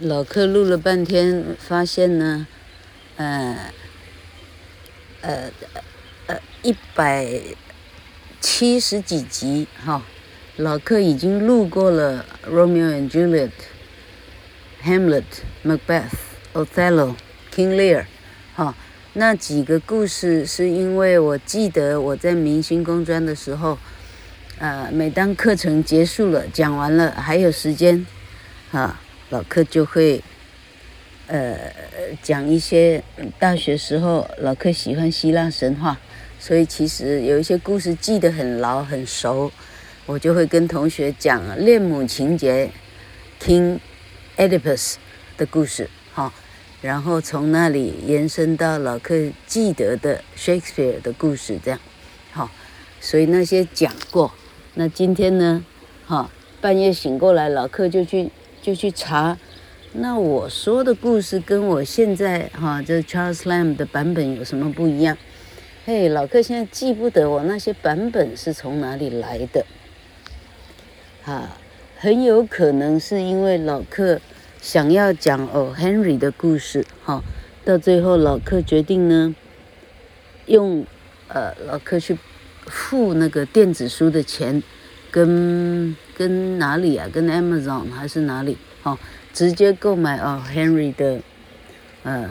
老克录了半天，发现呢，呃，呃，呃，一百七十几集哈，老克已经录过了《Romeo and Juliet》、《Hamlet》、《Macbeth》、《Othello》、《King Lear》哈，那几个故事是因为我记得我在明星工专的时候，呃，每当课程结束了，讲完了还有时间，啊。老克就会，呃，讲一些大学时候老克喜欢希腊神话，所以其实有一些故事记得很牢很熟，我就会跟同学讲恋母情节，King Oedipus 的故事，哈，然后从那里延伸到老克记得的 Shakespeare 的故事，这样，好，所以那些讲过，那今天呢，哈，半夜醒过来，老克就去。就去查，那我说的故事跟我现在哈这 Charles Lamb 的版本有什么不一样？嘿，老克现在记不得我那些版本是从哪里来的，哈，很有可能是因为老克想要讲哦 Henry 的故事，哈，到最后老克决定呢，用呃老克去付那个电子书的钱。跟跟哪里啊？跟 Amazon 还是哪里？哦，直接购买哦 Henry 的呃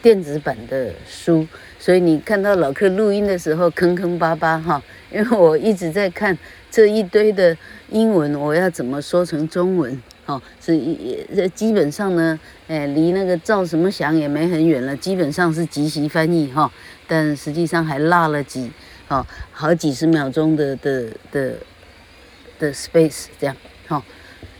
电子版的书。所以你看到老克录音的时候坑坑巴巴哈，因为我一直在看这一堆的英文，我要怎么说成中文？哦，是这基本上呢，哎，离那个赵什么祥也没很远了，基本上是即席翻译哈，但实际上还落了几。哦，好几十秒钟的的的的 space 这样，哈、哦，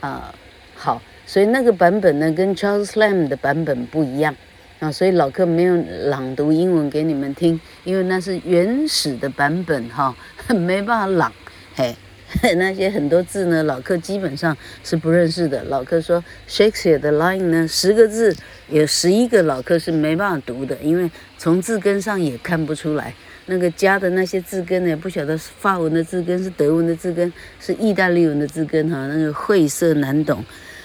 啊、好，所以那个版本呢跟 Charles Lamb 的版本不一样啊，所以老客没有朗读英文给你们听，因为那是原始的版本哈、没办法朗，嘿，那些很多字呢，老客基本上是不认识的。老客说 Shakespeare 的 line 呢，十个字有十一个老客是没办法读的，因为从字根上也看不出来。那个加的那些字根呢，不晓得是法文的字根，是德文的字根，是意大利文的字根哈，那个晦涩难懂，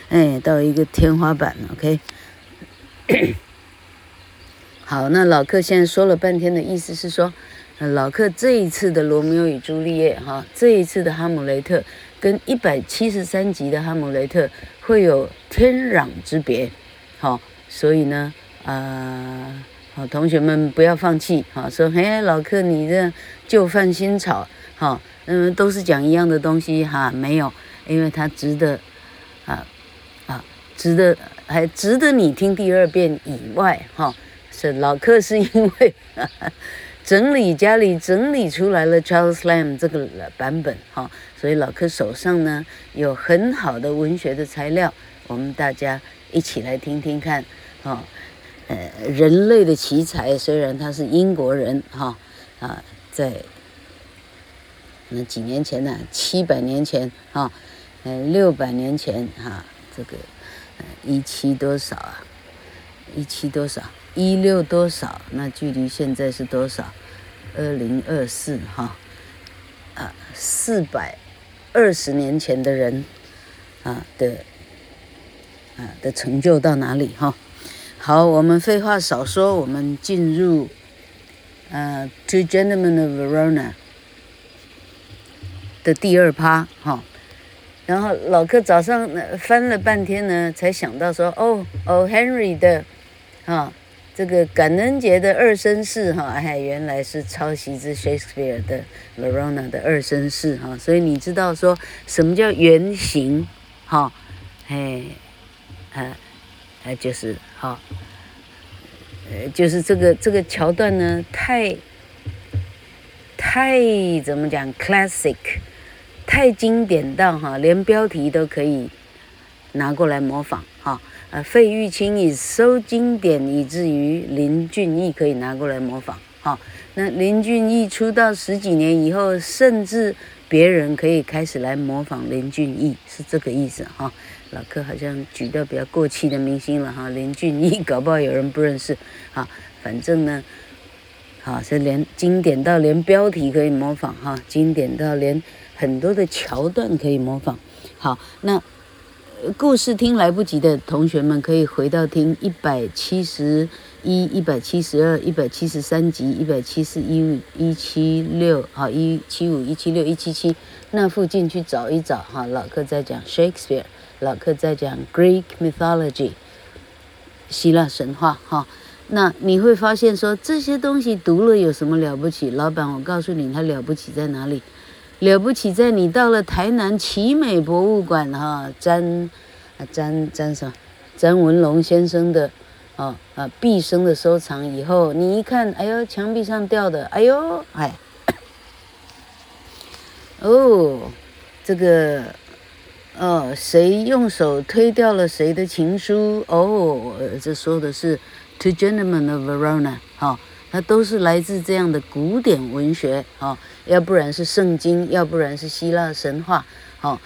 哎，到一个天花板，OK。好，那老克现在说了半天的意思是说，老克这一次的罗密欧与朱丽叶哈，这一次的哈姆雷特跟一百七十三集的哈姆雷特会有天壤之别，好，所以呢，啊、呃。好，同学们不要放弃。好，说嘿，老克你这旧饭新炒，好，嗯，都是讲一样的东西哈，没有，因为它值得，啊啊，值得还值得你听第二遍以外，哈，是老克是因为 整理家里整理出来了 Charles Lamb 这个版本，哈，所以老克手上呢有很好的文学的材料，我们大家一起来听听看，啊。呃，人类的奇才，虽然他是英国人哈，啊，在那几年前呢，七百年前哈，呃，六百年前哈，这个呃一七多少啊？一七多少？一六多少？那距离现在是多少？二零二四哈，啊，四百二十年前的人啊的啊的成就到哪里哈？好，我们废话少说，我们进入呃《Two Gentlemen of Verona》的第二趴哈。然后老克早上翻了半天呢，才想到说，哦哦，Henry 的哈这个感恩节的二生士哈，哎，原来是抄袭自 Shakespeare 的 Verona 的二生士哈。所以你知道说什么叫原型哈？哎，啊。哎，就是哈，呃，就是这个这个桥段呢，太太怎么讲，classic，太经典到哈，连标题都可以拿过来模仿哈。呃，费玉清 is so 经典，以至于林俊逸可以拿过来模仿哈。那林俊逸出道十几年以后，甚至别人可以开始来模仿林俊逸，是这个意思哈。老柯好像举到比较过气的明星了哈，林俊逸搞不好有人不认识，啊，反正呢，啊，是连经典到连标题可以模仿哈，经典到连很多的桥段可以模仿。好，那故事听来不及的同学们，可以回到听一百七十一、一百七十二、一百七十三集、一百七十一五、一七六，好，一七五、一七六、一七七，那附近去找一找哈。老客在讲 Shakespeare，老客在讲 Greek mythology，希腊神话哈。那你会发现说这些东西读了有什么了不起？老板，我告诉你，它了不起在哪里？了不起在你到了台南奇美博物馆哈，詹啊詹詹什么？詹文龙先生的啊啊毕生的收藏以后，你一看，哎呦，墙壁上吊的，哎呦，哎，哦，这个哦，谁用手推掉了谁的情书？哦，这说的是 Two Gentlemen of Verona，哈。它都是来自这样的古典文学，哈，要不然是圣经，要不然是希腊神话，哈，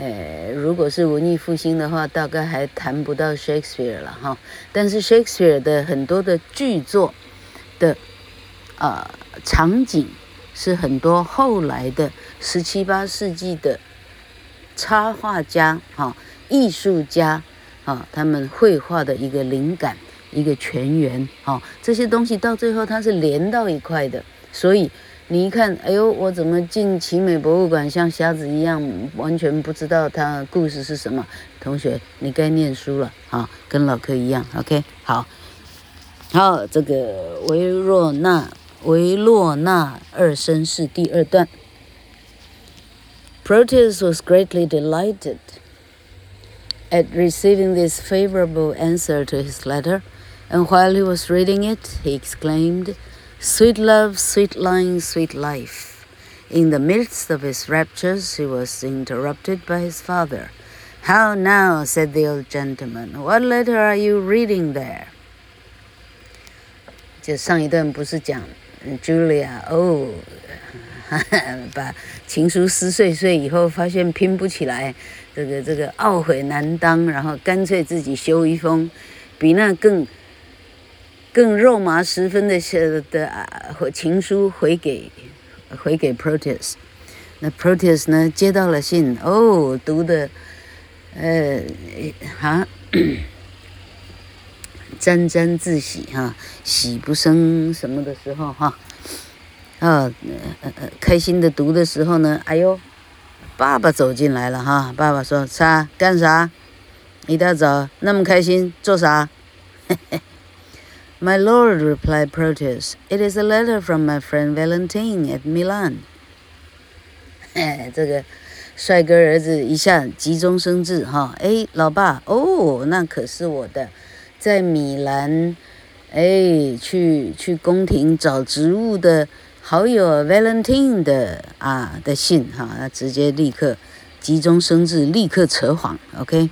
呃，如果是文艺复兴的话，大概还谈不到 Shakespeare 了，哈。但是 Shakespeare 的很多的剧作的、呃、场景，是很多后来的十七八世纪的插画家，哈，艺术家，啊，他们绘画的一个灵感。一个泉源，哦，这些东西到最后它是连到一块的，所以你一看，哎呦，我怎么进奇美博物馆像瞎子一样，完全不知道它故事是什么？同学，你该念书了，啊，跟老柯一样，OK，好，好，这个维若纳维洛纳二绅士第二段，Proteus was greatly delighted at receiving this favorable answer to his letter. And while he was reading it, he exclaimed, Sweet love, sweet lying, sweet life. In the midst of his raptures, he was interrupted by his father. How now, said the old gentleman, what letter are you reading there? 就上一段不是讲 Julia 哦，把情书撕碎碎以后，发现拼不起来，这个这个懊悔难当，然后干脆自己修一封，比那更。 更肉麻十分的写的情书回给回给 Proteus，那 Proteus 呢接到了信哦，读的呃哈 沾沾自喜哈，喜不胜什么的时候哈，啊呃呃开心的读的时候呢，哎呦，爸爸走进来了哈，爸爸说啥干啥？一大早那么开心做啥？嘿嘿。My lord, replied Proteus, it is a letter from my friend Valentine at Milan. 哎，这个帅哥儿子一下急中生智哈，哎，老爸，哦，那可是我的，在米兰，哎，去去宫廷找职务的好友 Valentine 的啊的信哈，他直接立刻急中生智，立刻扯谎，OK。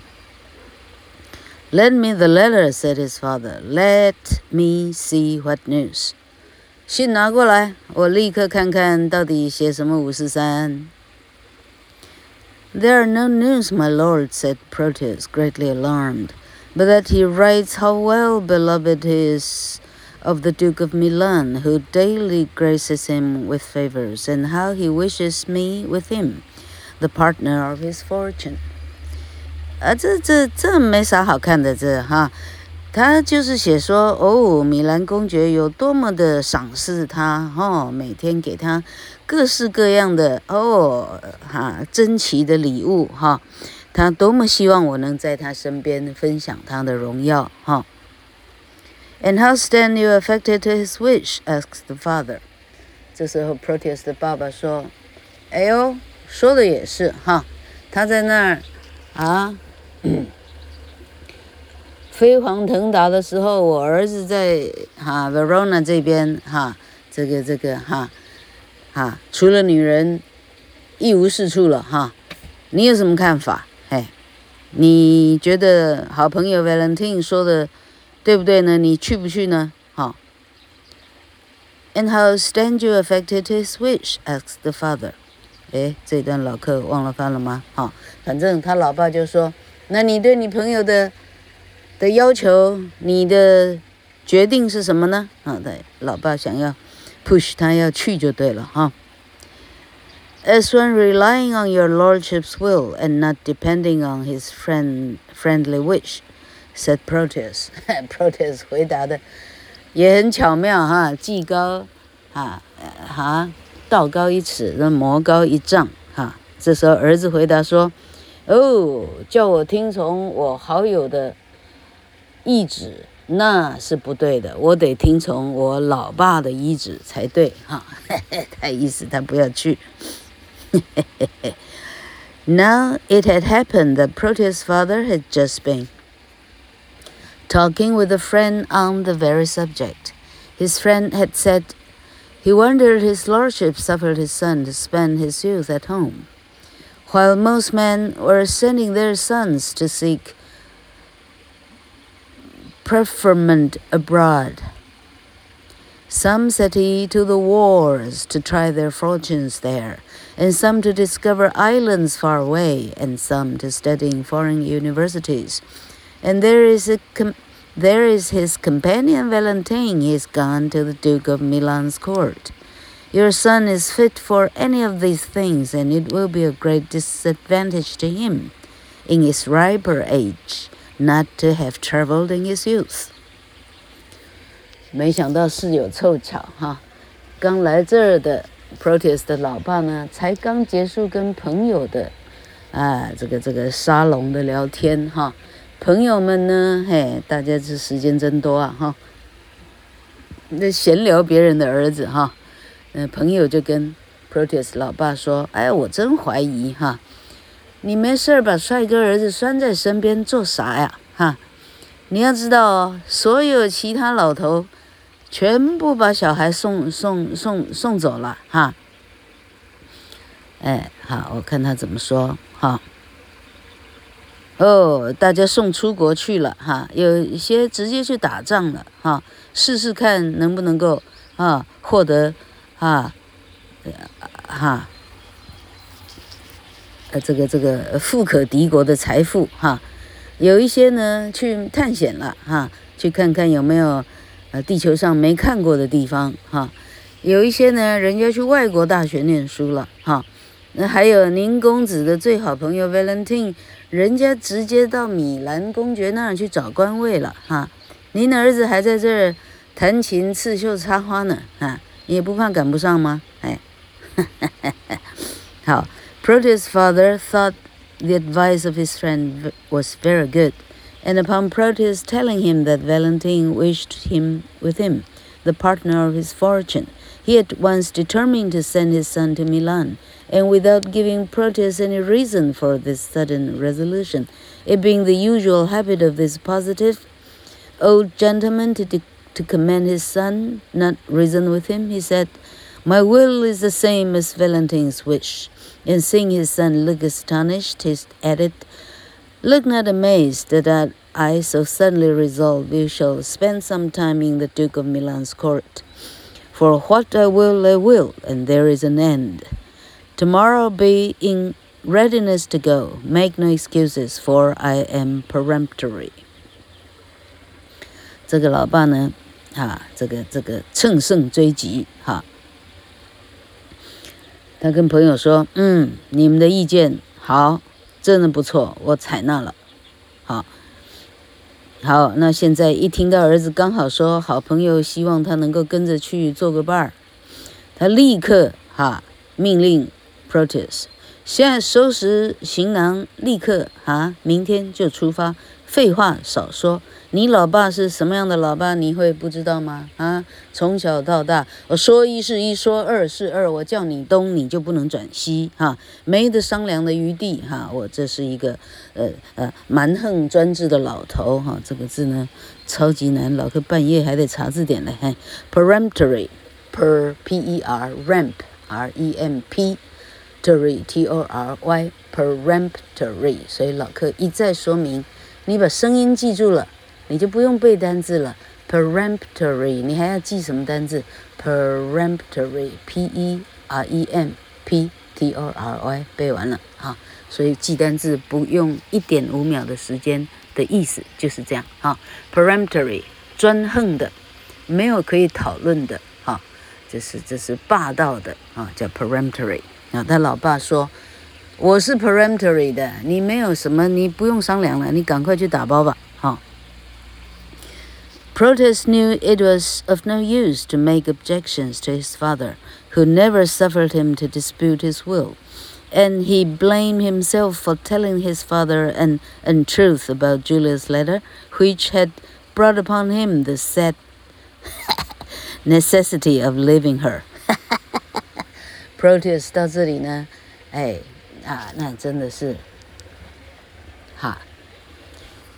Lend me the letter," said his father. "Let me see what news." 信拿过来，我立刻看看到底写什么五四三。There are no news, my lord," said Proteus, greatly alarmed, "but that he writes how well beloved he is of the Duke of Milan, who daily graces him with favors, and how he wishes me with him, the partner of his fortune." 啊，这这这没啥好看的，这哈，他就是写说，哦，米兰公爵有多么的赏识他，哦，每天给他各式各样的哦，哈，珍奇的礼物，哈，他多么希望我能在他身边分享他的荣耀，哈。And how stand you affected to his wish? asks the father. 这时候，Proteus 的爸爸说，哎呦，说的也是，哈，他在那儿，啊。飞黄腾达的时候，我儿子在哈 Verona 这边哈，这个这个哈，哈除了女人一无是处了哈。你有什么看法？哎，你觉得好朋友 Valentine 说的对不对呢？你去不去呢？哈。And how stand you affected his wish? asked the father. 哎，这段老课忘了翻了吗？哈，反正他老爸就说。那你对你朋友的的要求，你的决定是什么呢？啊，对，老爸想要 push 他要去就对了哈。as one relying on your lordship's will and not depending on his friend friendly wish, said Proteus. Proteus 回答的也很巧妙哈，技高啊哈，道高一尺，那魔高一丈哈。这时候儿子回答说：“哦，叫我听从我好友的意志，那是不对的，我得听从我老爸的意志才对哈。他意思他不要去。” now it had happened that Proteus' father had just been talking with a friend on the very subject. His friend had said he wondered his lordship suffered his son to spend his youth at home, while most men were sending their sons to seek preferment abroad. Some set he to the wars to try their fortunes there, and some to discover islands far away, and some to study in foreign universities. And there is a there is his companion Valentine. He is gone to the Duke of Milan's court. Your son is fit for any of these things, and it will be a great disadvantage to him, in his riper age, not to have traveled in his youth. 没想到事有凑巧哈，刚来这儿的 Proteus 的老爸呢，才刚结束跟朋友的啊这个这个沙龙的聊天哈。朋友们呢，嘿，大家这时间真多啊哈。那闲聊别人的儿子哈，嗯，朋友就跟 Proteus 老爸说：“哎，我真怀疑哈，你没事把帅哥儿子拴在身边做啥呀？哈，你要知道哦，所有其他老头。”全部把小孩送送送送走了哈，哎，好，我看他怎么说哈。哦，大家送出国去了哈，有一些直接去打仗了哈，试试看能不能够啊获得啊哈呃这个这个富可敌国的财富哈。有一些呢去探险了哈，去看看有没有。呃，地球上没看过的地方哈，有一些呢，人家去外国大学念书了哈。那还有您公子的最好朋友 Valentine，人家直接到米兰公爵那儿去找官位了哈。您的儿子还在这儿弹琴、刺绣、插花呢哈，你也不怕赶不上吗？哎，好，Proteus' father thought the advice of his friend was very good. and upon Proteus telling him that Valentine wished him with him, the partner of his fortune, he at once determined to send his son to Milan, and without giving Proteus any reason for this sudden resolution, it being the usual habit of this positive old gentleman to, de- to commend his son, not reason with him, he said, My will is the same as Valentine's wish. And seeing his son look astonished, he added, Look not amazed that I so suddenly resolve you shall spend some time in the Duke of Milan's court. For what I will, I will, and there is an end. Tomorrow be in readiness to go. Make no excuses, for I am peremptory. 这个老爸呢， 啊，这个这个乘胜追击，哈，他跟朋友说，嗯，你们的意见好。真的不错，我采纳了。好，好，那现在一听到儿子刚好说好朋友希望他能够跟着去做个伴儿，他立刻哈命令 Proteus，现在收拾行囊，立刻啊，明天就出发。废话少说。你老爸是什么样的老爸？你会不知道吗？啊，从小到大，我说一是一，说二是二，我叫你东，你就不能转西，哈、没得商量的余地，哈、我这是一个，呃呃，蛮横专制的老头，哈、这个字呢，超级难，老哥半夜还得查字典来。Peremptory，per p e r ramp r e m p tory t o r y peremptory，所以老客一再说明，你把声音记住了。你就不用背单字了，peremptory，你还要记什么单字？peremptory，p e r e m p t o r y，背完了哈，所以记单字不用一点五秒的时间的意思就是这样哈，peremptory，专横的，没有可以讨论的哈，这是这是霸道的啊，叫 peremptory。啊，他老爸说：“我是 peremptory 的，你没有什么，你不用商量了，你赶快去打包吧。” 哈。Proteus knew it was of no use to make objections to his father, who never suffered him to dispute his will, and he blamed himself for telling his father an untruth about Julia's letter, which had brought upon him the sad necessity of leaving her. Proteus 到这里呢，哎啊，那真的是，哈，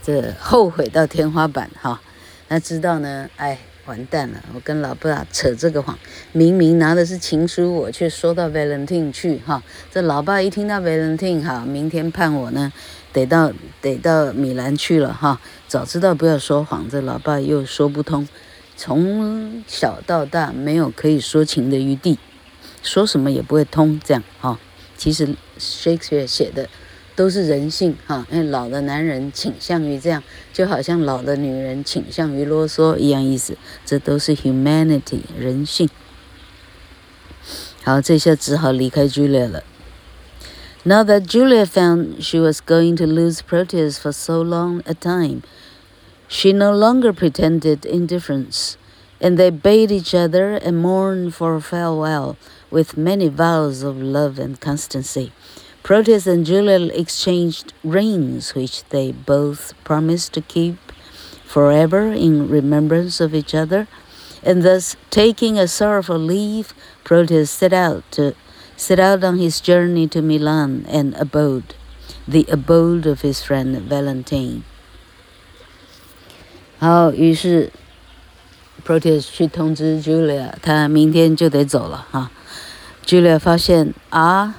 这后悔到天花板哈。 他知道呢，哎，完蛋了！我跟老爸扯这个谎，明明拿的是情书，我却说到 Valentine 去哈。这老爸一听到 Valentine 哈，明天判我呢，得到得到米兰去了哈。早知道不要说谎，这老爸又说不通。从小到大没有可以说情的余地，说什么也不会通，这样哈。其实 Shakespeare 写的。都是人性哈，因为老的男人倾向于这样，就好像老的女人倾向于啰嗦一样意思。这都是 humanity 人性。好，这下只好离开 Julia 了。Now that Julia found she was going to lose Proteus for so long a time, she no longer pretended indifference, and they bade each other and mourned for farewell with many vows of love and constancy. Proteus and Julia exchanged rings, which they both promised to keep forever in remembrance of each other. And thus, taking a sorrowful leave, Proteus set out to set out on his journey to Milan and abode, the abode of his friend Valentine. 好，于是 Proteus 去通知 Julia，他明天就得走了哈。Julia 发现啊。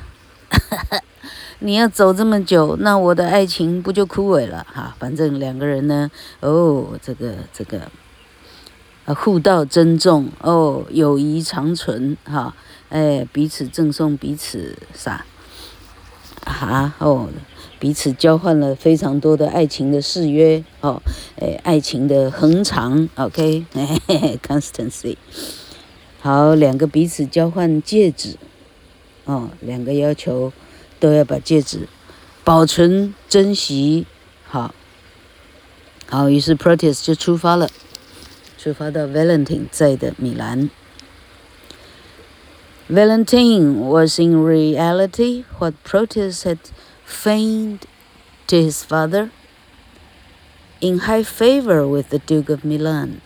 你要走这么久，那我的爱情不就枯萎了哈？反正两个人呢，哦，这个这个，啊，互道珍重哦，友谊长存哈，哎，彼此赠送彼此啥？哈哦，彼此交换了非常多的爱情的誓约哦，哎，爱情的恒长，OK，嘿 嘿，constancy，好，两个彼此交换戒指，哦，两个要求。都要把戒指保存珍惜，好，好，于是 Proteus 就出发了，出发到 Valentine 在的米兰。Valentine was in reality what Proteus had feigned to his father, in high favor with the Duke of Milan,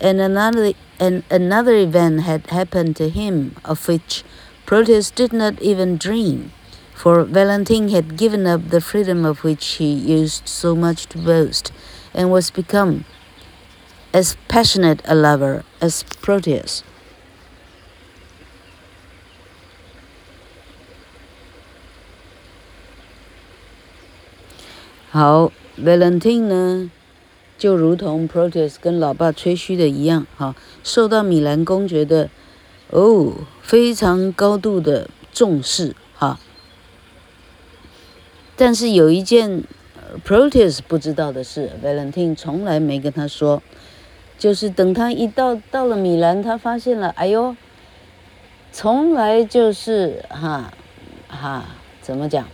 and another and another event had happened to him of which Proteus did not even dream. For Valentine had given up the freedom of which he used so much to boast, and was become as passionate a lover as Proteus. 好，Valentine 呢，就如同 Proteus 跟老爸吹嘘的一样，哈，受到米兰公爵的哦非常高度的重视，哈。 但是有一件，Proteus 不知道的事，Valentine 从来没跟他说，就是等他一到到了米兰，他发现了，哎呦，从来就是哈哈，怎么讲，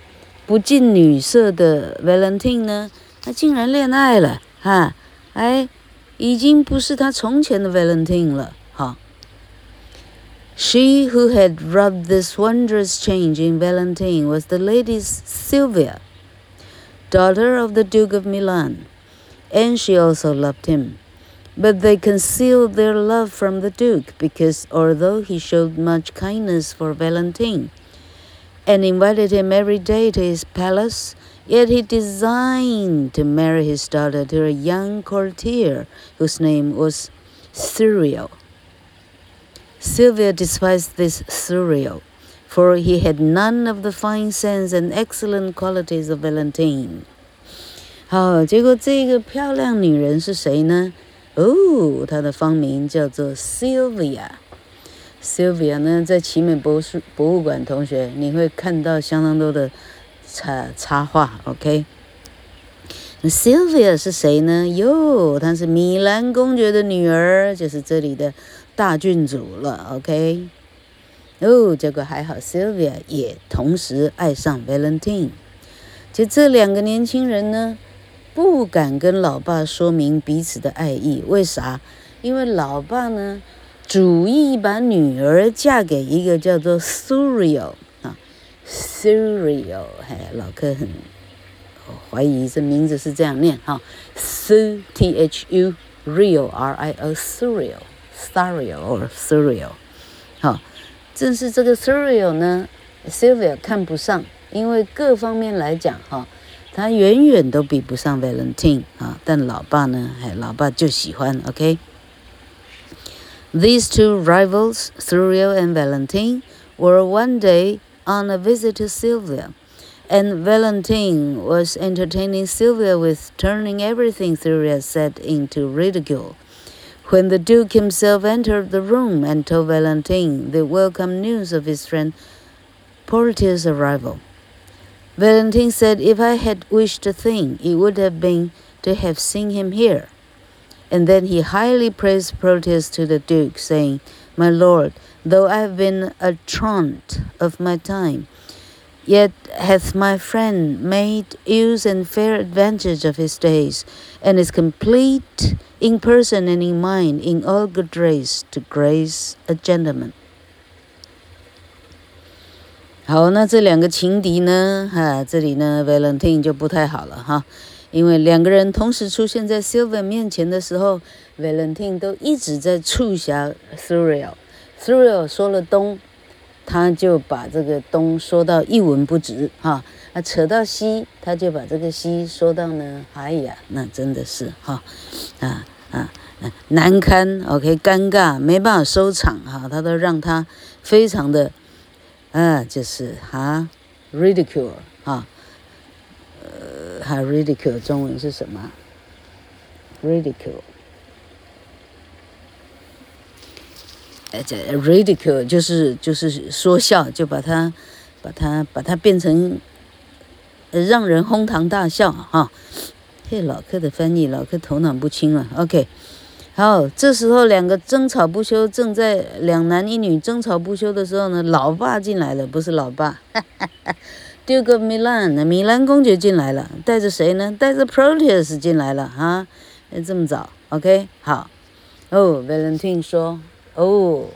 不近女色的 Valentine 呢，他竟然恋爱了，哈，哎，已经不是他从前的 Valentine 了，哈。She who had wrought this wondrous change in Valentine was the lady Sylvia, daughter of the Duke of Milan, and she also loved him. But they concealed their love from the Duke, because although he showed much kindness for Valentine, and invited him every day to his palace, yet he designed to marry his daughter to a young courtier whose name was Thurio. Sylvia despised this Thurio, for he had none of the fine sense and excellent qualities of Valentine. 好，结果这个漂亮女人是谁呢？哦，她的芳名叫做 Sylvia。Sylvia 呢，在奇美博物博物馆，同学你会看到相当多的插插画。OK，Sylvia 是谁呢？哟，她是米兰公爵的女儿，就是这里的。大郡主了，OK。哦，结果还好，Sylvia 也同时爱上 Valentine。就这两个年轻人呢，不敢跟老爸说明彼此的爱意，为啥？因为老爸呢，主意把女儿嫁给一个叫做 Surio 啊，Thurio，哎，老柯很怀疑这名字是这样念哈，Thu T H U Rio R I O Thurio，Thurio or Thurio，好，正是这个 Thurio 呢，Sylvia 看不上，因为各方面来讲哈。他远远都比不上 Valentine 啊，但老爸呢？哎，老爸就喜欢。OK。These two rivals, Thurio and Valentine, were one day on a visit to Sylvia, and Valentine was entertaining Sylvia with turning everything Thurio said into ridicule. When the Duke himself entered the room and told Valentine the welcome news of his friend Portia's arrival. Valentine said, If I had wished a thing, it would have been to have seen him here. And then he highly praised Proteus to the Duke, saying, My lord, though I have been a truant of my time, yet hath my friend made use and fair advantage of his days, and is complete in person and in mind, in all good grace, to grace a gentleman. 好，那这两个情敌呢？哈、啊，这里呢，Valentine 就不太好了哈，因为两个人同时出现在 Sylvia 面前的时候，Valentine 都一直在促狭 Thurio。Thurio 说了东， 他就把这个东说到一文不值哈，啊，扯到西，他就把这个西说到呢，哎呀，那真的是哈，啊啊，难堪，OK，尴尬，没办法收场哈，他都让他非常的。啊，就是哈，ridicule 哈，呃，哈，ridicule 中文是什么？ridicule，这 ridicule 就是就是说笑，就把它把它把它变成让人哄堂大笑哈。嘿，老客的翻译，老客头脑不清了。OK。好，这时候两个争吵不休，正在两男一女争吵不休的时候呢，老爸进来了，不是老爸，Duke Milan，米兰公爵进来了，带着谁呢？带着 Proteus 进来了啊？这么早？OK，好。哦，Valentine 说，哦，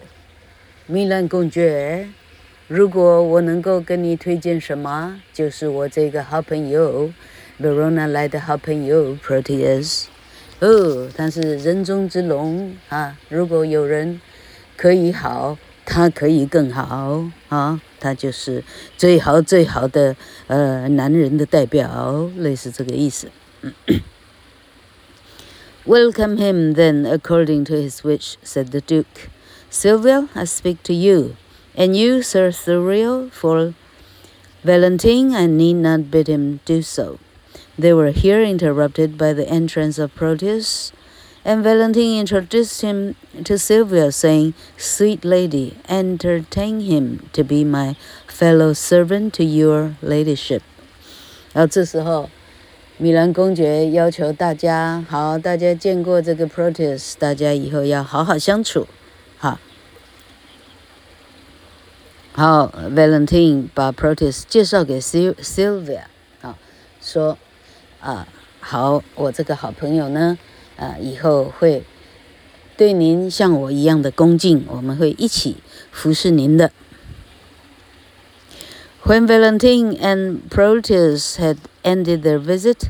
米兰公爵，如果我能够跟你推荐什么，就是我这个好朋友，Verona 来的好朋友 Proteus。哦，他是人中之龙啊！如果有人可以好，他可以更好啊！他就是最好最好的呃男人的代表，类似这个意思。Welcome him then, according to his wish," said the Duke. "Sylvia, I speak to you, and you, Sir Thurio, for Valentine, I need not bid him do so." They were here interrupted by the entrance of Proteus, and Valentine introduced him to Sylvia, saying, Sweet lady, entertain him to be my fellow servant to your ladyship. 然后这时候， 米兰公爵要求大家，好，大家见过这个 Proteus，大家以后要好好相处，好。好，Valentine 把 Proteus 介绍给 Sil Sylvia，啊，说。啊，好，我这个好朋友呢，啊，以后会对您像我一样的恭敬，我们会一起服侍您的。When Valentine and Proteus had ended their visit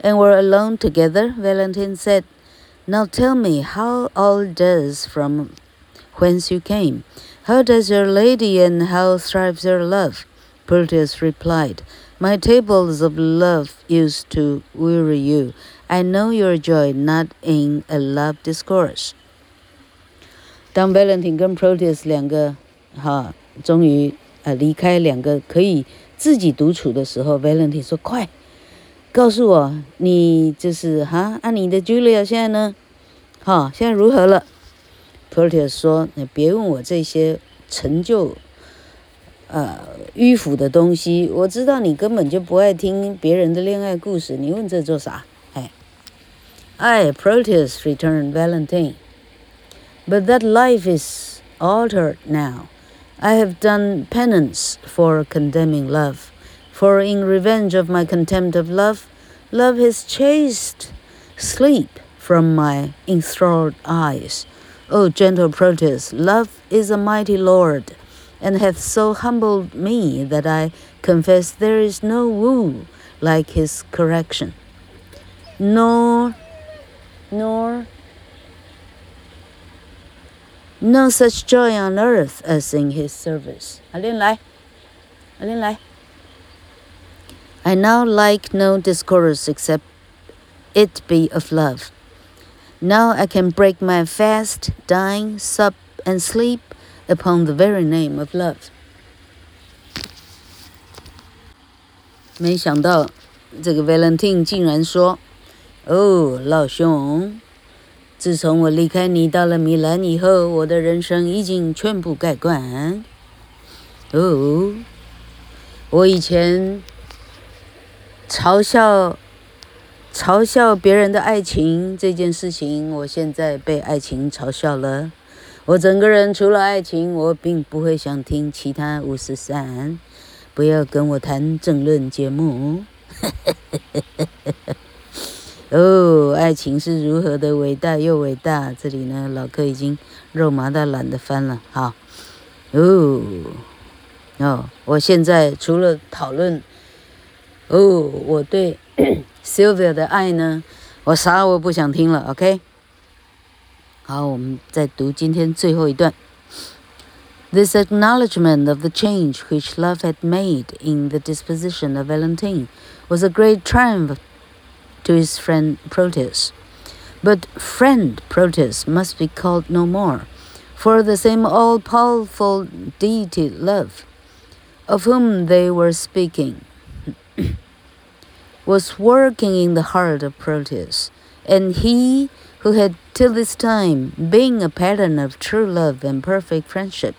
and were alone together, Valentine said, Now tell me how all does from whence you came. How does your lady and how thrives your love? Proteus replied. My tables of love used to weary you. I know your joy not in a love discourse. 当 Valentine 跟 Proteus 两个哈，终于 离开两个可以自己独处的时候，Valentine 说：“快，告诉我，你就是哈，啊你的 Julia 现在呢？哈，现在如何了？”Proteus 说：“你别问我这些成就。”呃，迂腐的东西，我知道你根本就不爱听别人的恋爱故事，你问这做啥？哎，I, Proteus, returned Valentine. But that life is altered now. I have done penance for condemning love, for in revenge of my contempt of love, love has chased sleep from my enthralled eyes. O gentle Proteus, love is a mighty lord, and hath so humbled me that I confess there is no woo like his correction, nor, nor, no such joy on earth as in his service. I now like no discourse except it be of love. Now I can break my fast, dine, sup, and sleep upon the very name of love. 没想到，这个 Valentine 竟然说：“哦，老兄， 自从我离开你到了米兰以后，我的人生已经全部改观。哦，我以前嘲笑嘲笑别人的爱情这件事情，我现在被爱情嘲笑了。我整个人除了爱情，我并不会想听其他五四三。”不要跟我谈政论节目。哦，爱情是如何的伟大又伟大？这里呢，老柯已经肉麻到懒得翻了。好，哦，哦，我现在除了讨论，哦，我对 Sylvia 的爱呢，我啥我不想听了。OK，好，我们再读今天最后一段。This acknowledgment of the change which love had made in the disposition of Valentine was a great triumph to his friend Proteus. But friend Proteus must be called no more, for the same all powerful deity Love, of whom they were speaking, was working in the heart of Proteus, and he who had till this time been a pattern of true love and perfect friendship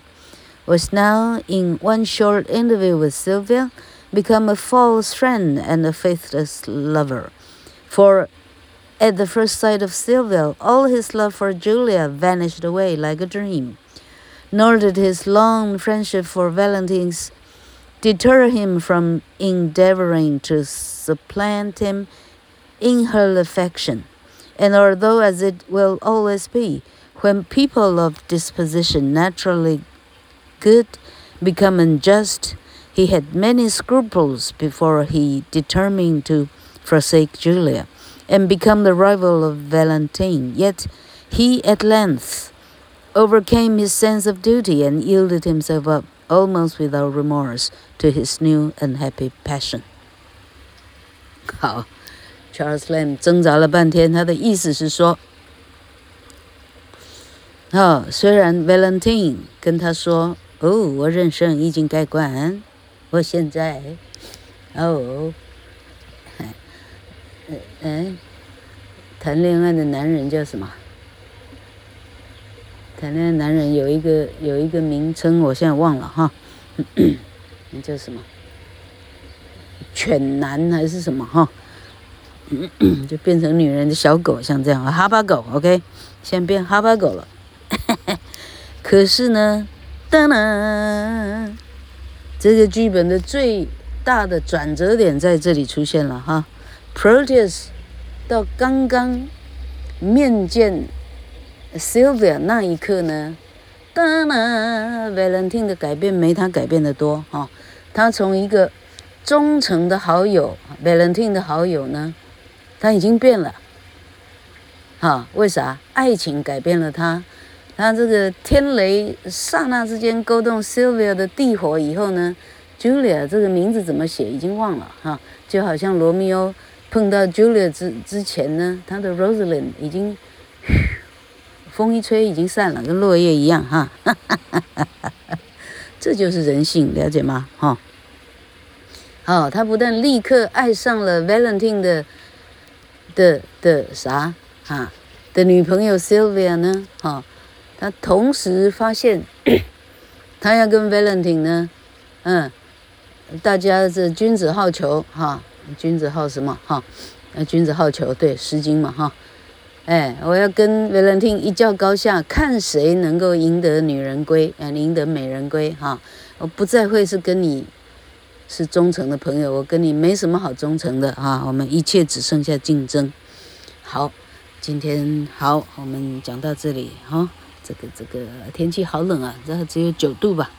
was now, in one short interview with Sylvia, become a false friend and a faithless lover. For at the first sight of Sylvia, all his love for Julia vanished away like a dream. Nor did his long friendship for Valentine's deter him from endeavoring to supplant him in her affection. And although, as it will always be, when people of disposition naturally good, become unjust. He had many scruples before he determined to forsake Julia and become the rival of Valentine. Yet he at length overcame his sense of duty and yielded himself up almost without remorse to his new unhappy passion. 好，Charles Lamb 挣扎了半天，他的意思是说，哦，虽然 Valentine 跟他说。哦，我人生已经改观。我现在，哦， 嗯，谈恋爱的男人叫什么？谈恋爱男人有一个有一个名称，我现在忘了哈。那叫什么？犬男还是什么哈？就变成女人的小狗，像这样，哈巴狗。OK，现在变哈巴狗了。可是呢？当然，这个剧本的最大的转折点在这里出现了哈。Proteus 到刚刚面见 Sylvia 那一刻呢，当然 Valentine 的改变没他改变的多哈。他从一个忠诚的好友 Valentine 的好友呢，他已经变了。哈，为啥？爱情改变了他。他这个天雷刹那之间勾动 Sylvia 的地火以后呢，Julia 这个名字怎么写已经忘了哈，就好像罗密欧碰到 Julia 之之前呢，他的 Rosalind 已经 风一吹已经散了，跟落叶一样哈，这就是人性，了解吗？哈，好，他不但立刻爱上了 Valentine 的的的啥哈的女朋友 Sylvia 呢，哈。他同时发现，他要跟 Valentine 呢，嗯，大家是君子好逑哈，君子好什么哈？呃，君子好逑对，《诗经》嘛哈，哎，我要跟维伦汀一较高下，看谁能够赢得女人归，啊，赢得美人归哈！我不再会是跟你是忠诚的朋友，我跟你没什么好忠诚的啊！我们一切只剩下竞争。好，今天好，我们讲到这里哈。这个这个天气好冷啊，这只有九度吧。